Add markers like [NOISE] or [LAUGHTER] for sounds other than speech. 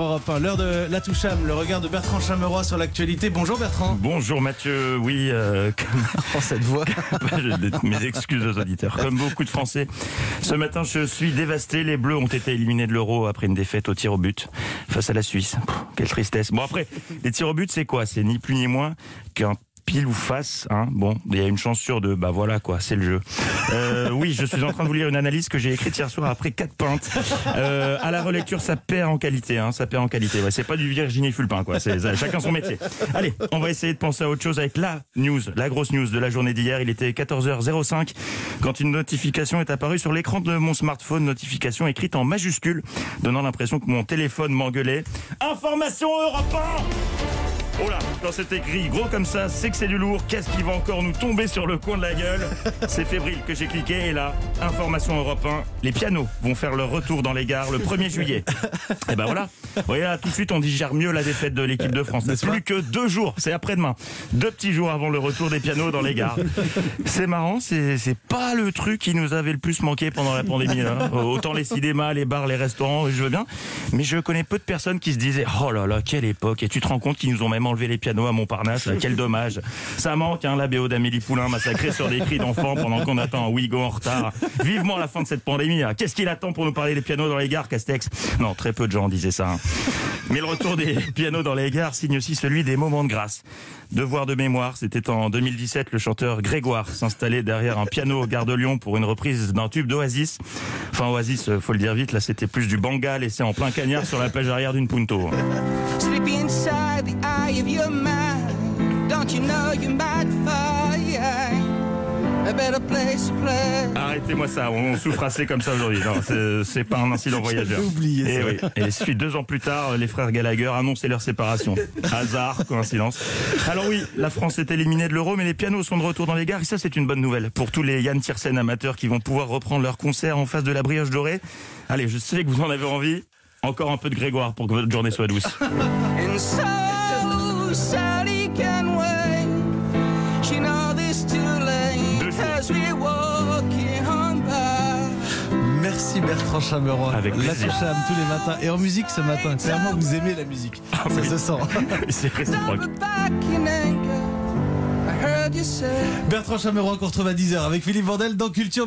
Europe 1, l'heure de la Toucham, le regard de Bertrand Chameroy sur l'actualité. Bonjour Bertrand. Bonjour Mathieu, oui, euh, Oh, cette voix. comme- [LAUGHS] mes excuses aux auditeurs. Comme beaucoup de Français, ce matin je suis dévasté. Les Bleus ont été éliminés de l'Euro après une défaite au tir au but face à la Suisse. Pff, quelle tristesse. Bon après, les tirs au but c'est quoi? C'est ni plus ni moins qu'un pile ou face, hein. Bon, il y a une chance sur deux. Bah voilà quoi, c'est le jeu. Euh, oui, je suis en train de vous lire une analyse que j'ai écrite hier soir après quatre pintes. Euh, à la relecture, ça perd en qualité, hein. Ça perd en qualité. Ouais, c'est pas du Virginie Fulpin quoi. C'est chacun son métier. Allez, on va essayer de penser à autre chose avec la news, la grosse news de la journée d'hier. Il était 14h05 quand une notification est apparue sur l'écran de mon smartphone. Notification écrite en majuscule, donnant l'impression que mon téléphone m'engueulait. Information Europe 1 Oh là, quand c'est écrit gros comme ça, c'est que c'est du lourd. Qu'est-ce qui va encore nous tomber sur le coin de la gueule [LAUGHS] C'est fébrile que j'ai cliqué et là, information Europe 1, les pianos vont faire leur retour dans les gares le 1er juillet. Et ben voilà. Vous voyez là, tout de suite, on digère mieux la défaite de l'équipe de France. N'est-ce pas Plus que deux jours, c'est après-demain. Deux petits jours avant le retour des pianos dans les gares. C'est marrant, c'est c'est pas le truc qui nous avait le plus manqué pendant la pandémie. hein. Autant les cinémas, les bars, les restaurants, je veux bien. Mais je connais peu de personnes qui se disaient Oh là là, quelle époque Et tu te rends compte qu'ils nous ont même enlevé les pianos à Montparnasse [LAUGHS] Quel dommage Ça manque, hein, la BO d'Amélie Poulain massacrée sur des cris d'enfants pendant qu'on attend un Ouigo en retard. Vivement la fin de cette pandémie. là. Qu'est-ce qu'il attend pour nous parler des pianos dans les gares, Castex? Non, très peu de gens disaient ça. hein. Mais le retour des pianos dans les gares signe aussi celui des moments de grâce. Devoir de mémoire, c'était en 2017, le chanteur Grégoire s'installait derrière un piano au Gare de Lyon pour une reprise d'un tube d'Oasis. Enfin, Oasis, euh, faut le dire vite, là c'était plus du banga laissé en plein cagnard sur la plage arrière d'une Punto. Arrêtez-moi ça, on souffre assez comme ça aujourd'hui. Non, c'est- pas un incident [LAUGHS] voyageur. Oublié Et ça. oui. Et deux ans plus tard, les frères Gallagher annonçaient leur séparation. Hasard, coïncidence. Alors oui, la France est éliminée de l'Euro, mais les pianos sont de retour dans les gares. Et ça, c'est une bonne nouvelle pour tous les Yann Tiersen amateurs qui vont pouvoir reprendre leur concert en face de la brioche dorée. Allez, je sais que vous en avez envie. Encore un peu de Grégoire pour que votre journée soit douce. Merci Bertrand Chameroy. Avec La plaisir. Toucham tous les matins. Et en musique ce matin. Clairement, vous aimez la musique. Ça oui. se sent. [LAUGHS] c'est réciproque. Bertrand Chameroy qu'on retrouve à 10h avec Philippe Vandel dans Culture Média.